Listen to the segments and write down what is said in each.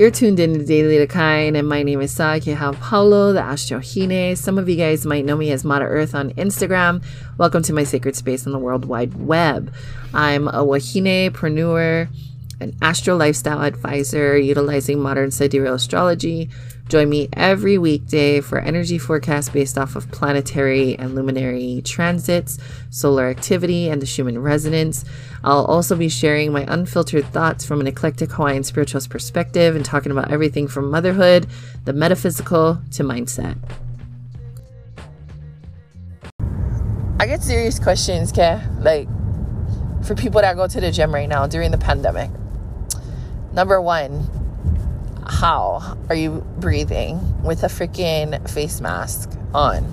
You're tuned in to Daily Decline, and my name is Sakeha Paulo, the Astrohine. Some of you guys might know me as Mata Earth on Instagram. Welcome to my sacred space on the World Wide Web. I'm a Wahine-preneur, an astro lifestyle advisor utilizing modern sidereal astrology. Join me every weekday for energy forecasts based off of planetary and luminary transits, solar activity, and the Schumann resonance. I'll also be sharing my unfiltered thoughts from an eclectic Hawaiian spiritualist perspective and talking about everything from motherhood, the metaphysical, to mindset. I get serious questions, okay? Like, for people that go to the gym right now during the pandemic. Number one, how are you breathing with a freaking face mask on?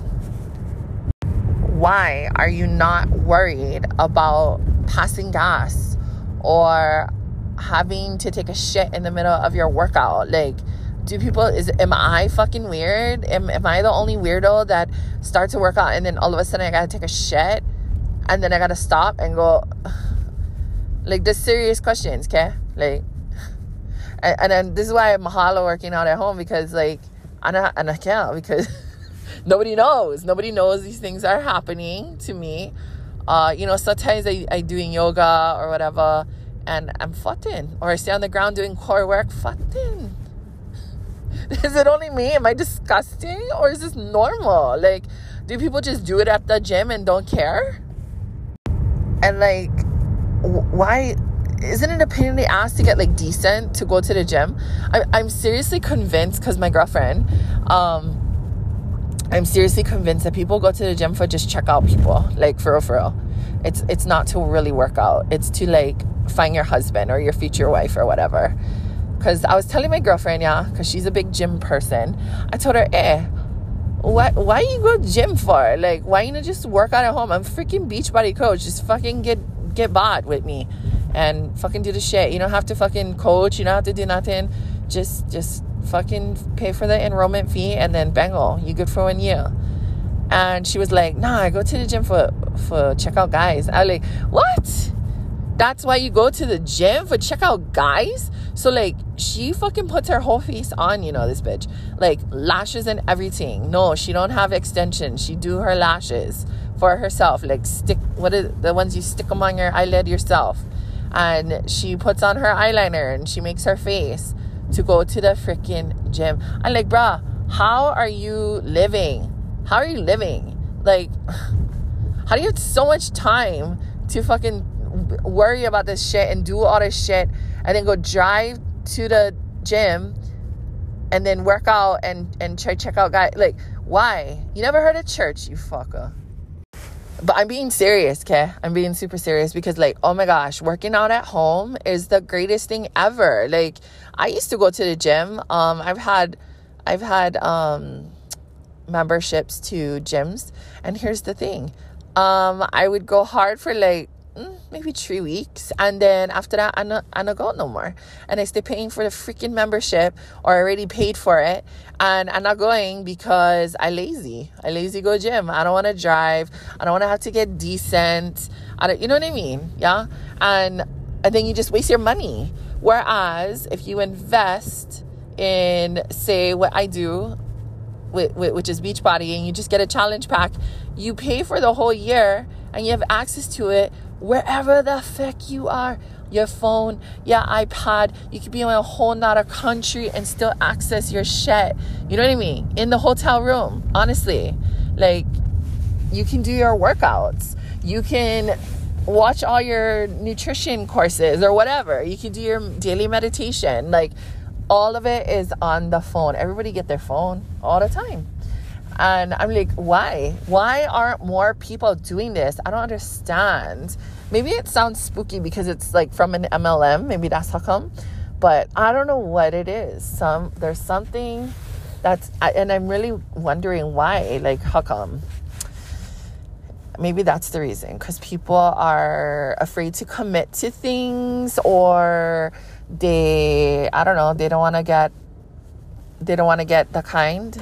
Why are you not worried about passing gas or having to take a shit in the middle of your workout? Like, do people is am I fucking weird? Am, am I the only weirdo that starts a workout and then all of a sudden I gotta take a shit and then I gotta stop and go like the serious questions, okay? Like and, and then this is why I'm mahalo working out at home because like I, and I can't because nobody knows. Nobody knows these things are happening to me. Uh, you know, sometimes I, I doing yoga or whatever and I'm footing. Or I stay on the ground doing core work, footing. Is it only me? Am I disgusting? Or is this normal? Like, do people just do it at the gym and don't care? And like, why isn't it a pain in the ass to get like decent to go to the gym? I, I'm seriously convinced because my girlfriend, um, I'm seriously convinced that people go to the gym for just check out people, like for real, for real. It's it's not to really work out. It's to like find your husband or your future wife or whatever. Cause I was telling my girlfriend, yeah, cause she's a big gym person. I told her, eh, why why you go gym for? Like, why you not just work out at home? I'm freaking Beachbody coach. Just fucking get get bought with me and fucking do the shit. You don't have to fucking coach. You don't have to do nothing. Just just fucking pay for the enrollment fee and then bango, you good for one year. And she was like, Nah, I go to the gym for for check out guys. I was like, What? That's why you go to the gym for check out guys? So like she fucking puts her whole face on, you know, this bitch. Like lashes and everything. No, she don't have extensions. She do her lashes for herself. Like stick what is the ones you stick them on your eyelid yourself and she puts on her eyeliner and she makes her face to go to the freaking gym. I'm like, bruh, how are you living? How are you living? Like, how do you have so much time to fucking worry about this shit and do all this shit and then go drive to the gym and then work out and, and try check out guys? Like, why? You never heard of church, you fucker but I'm being serious, okay? I'm being super serious because, like, oh my gosh, working out at home is the greatest thing ever. Like, I used to go to the gym. Um, I've had, I've had um, memberships to gyms, and here's the thing, um, I would go hard for like Mm, maybe three weeks. And then after that, I'm not, I'm not going no more. And I stay paying for the freaking membership or I already paid for it. And I'm not going because I lazy. I lazy go gym. I don't want to drive. I don't want to have to get decent. I don't, you know what I mean? Yeah. And, and then you just waste your money. Whereas if you invest in, say, what I do, which is Beachbody, and you just get a challenge pack, you pay for the whole year and you have access to it wherever the fuck you are your phone, your iPad. You could be in a whole nother country and still access your shit. You know what I mean? In the hotel room, honestly. Like, you can do your workouts. You can watch all your nutrition courses or whatever. You can do your daily meditation. Like, all of it is on the phone. Everybody get their phone all the time. And I'm like, why? Why aren't more people doing this? I don't understand. Maybe it sounds spooky because it's like from an MLM. Maybe that's how come. But I don't know what it is. Some there's something that's and I'm really wondering why. Like how come? Maybe that's the reason because people are afraid to commit to things or they I don't know, they don't want to get they don't want to get the kind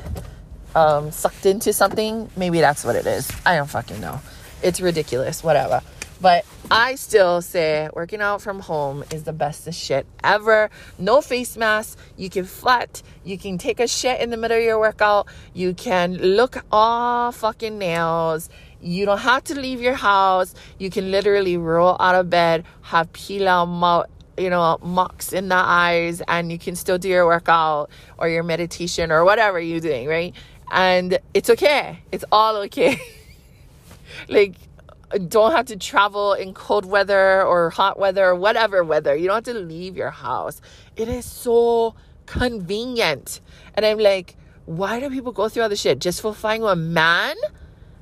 um, sucked into something. Maybe that's what it is. I don't fucking know. It's ridiculous. Whatever. But I still say working out from home is the bestest shit ever. No face mask. You can flat. You can take a shit in the middle of your workout. You can look all fucking nails. You don't have to leave your house. You can literally roll out of bed, have peel out you know, mucks in the eyes, and you can still do your workout or your meditation or whatever you're doing, right? And it's okay. It's all okay. like, don't have to travel in cold weather or hot weather or whatever weather. You don't have to leave your house. It is so convenient. And I'm like, why do people go through all this shit? Just for finding a man?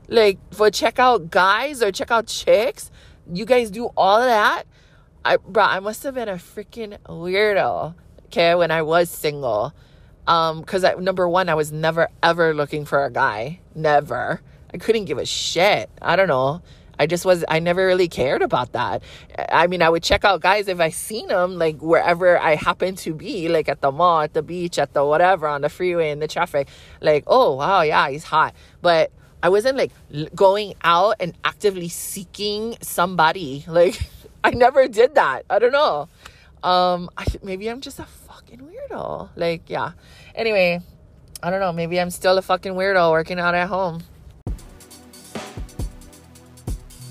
Like for check out guys or check out chicks? You guys do all of that? I bro, I must have been a freaking weirdo, okay, when I was single. Um, because number one, I was never ever looking for a guy. Never. I couldn't give a shit. I don't know. I just was, I never really cared about that. I mean, I would check out guys if I seen them, like wherever I happen to be, like at the mall, at the beach, at the whatever, on the freeway, in the traffic. Like, oh, wow, yeah, he's hot. But I wasn't like going out and actively seeking somebody. Like, I never did that. I don't know. Um, I, maybe I'm just a fucking weirdo. Like, yeah. Anyway, I don't know. Maybe I'm still a fucking weirdo working out at home.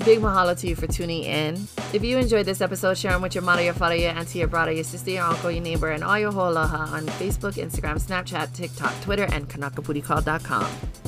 Big mahalo to you for tuning in. If you enjoyed this episode, share them with your mother, your father, your auntie, your brother, your sister, your uncle, your neighbor, and all your whole on Facebook, Instagram, Snapchat, TikTok, Twitter, and KanakaPudiCall.com.